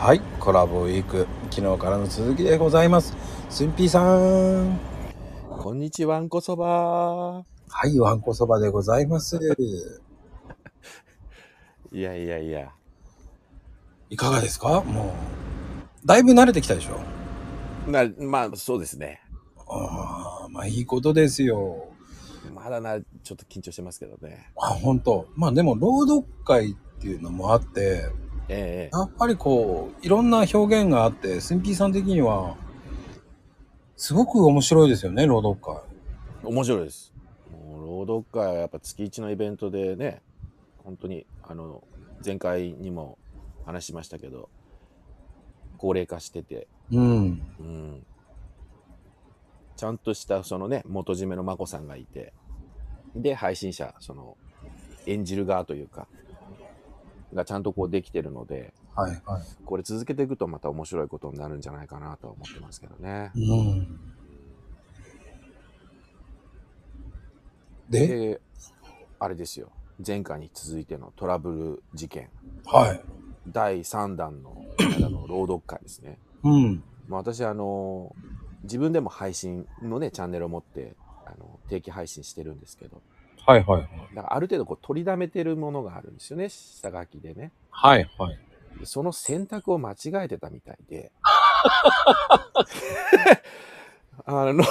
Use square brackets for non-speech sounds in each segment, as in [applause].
はい、コラボウィーク、昨日からの続きでございます。すんぴーさん。こんにちは、わんこそば。はい、わんこそばでございます。[laughs] いやいやいや。いかがですか？もう、だいぶ慣れてきたでしょ？な、まあ、そうですね。ああ、まあいいことですよ。まだな、ちょっと緊張してますけどね。あ、本当まあでも、朗読会っていうのもあって、ええやっぱりこう、いろんな表現があって、すんぴーさん的には、すごく面白いですよね、朗読会。面白いです。もう、朗読会はやっぱ月一のイベントでね、本当に、あの、前回にも話しましたけど、高齢化してて、うん。うん。ちゃんとした、そのね、元締めの眞子さんがいて、で、配信者、その、演じる側というか、がちゃんとこうできてるので、はいはい。これ続けていくとまた面白いことになるんじゃないかなとは思ってますけどね。うん。で、で、あれですよ。前回に続いてのトラブル事件、はい。第3弾のあの朗読会ですね。うん。まあ、私、あの、自分でも配信のね、チャンネルを持って、あの、定期配信してるんですけど、はいはいはい。だからある程度こう取りだめてるものがあるんですよね、下書きでね。はいはい。でその選択を間違えてたみたいで。[laughs] あの、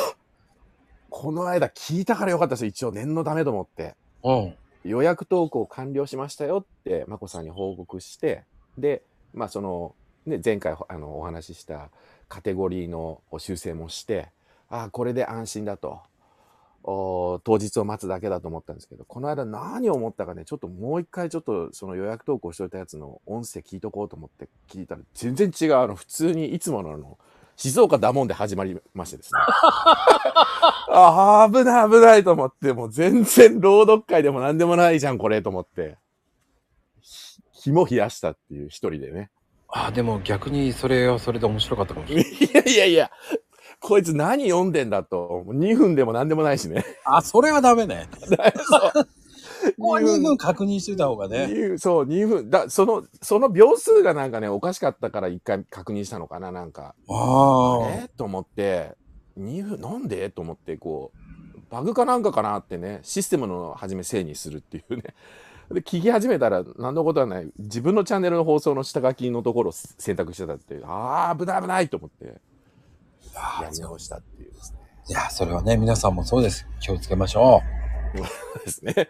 この間聞いたからよかったですよ。一応念のためと思って。うん。予約投稿完了しましたよって、まこさんに報告して、で、まあその、ね、前回あのお話ししたカテゴリーの修正もして、ああ、これで安心だと。お当日を待つだけだと思ったんですけど、この間何を思ったかね、ちょっともう一回ちょっとその予約投稿しといたやつの音声聞いとこうと思って聞いたら全然違う。あの、普通にいつものあの、静岡ダモンで始まりましてですね。[laughs] ああ、危ない危ないと思って、もう全然朗読会でも何でもないじゃん、これと思って。ひ肝冷やしたっていう一人でね。あ、でも逆にそれはそれで面白かったかもしれない。[laughs] いやいやいや、こいつ何読んでんだと。2分でも何でもないしね。あ、それはダメね。[laughs] そう。ここは2分確認してた方がね。そう、2分。だ、その、その秒数がなんかね、おかしかったから一回確認したのかな、なんか。ああ。えと思って、2分、なんで？と思って、こう、バグかなんかかなってね、システムの初めせいにするっていうね。[laughs] で、聞き始めたら、何のことはない。自分のチャンネルの放送の下書きのところを選択してたっていう、ああ、危ない危ないと思って、やり直したっていうですね。いや、それはね、皆さんもそうです。気をつけましょ [laughs] そうですね。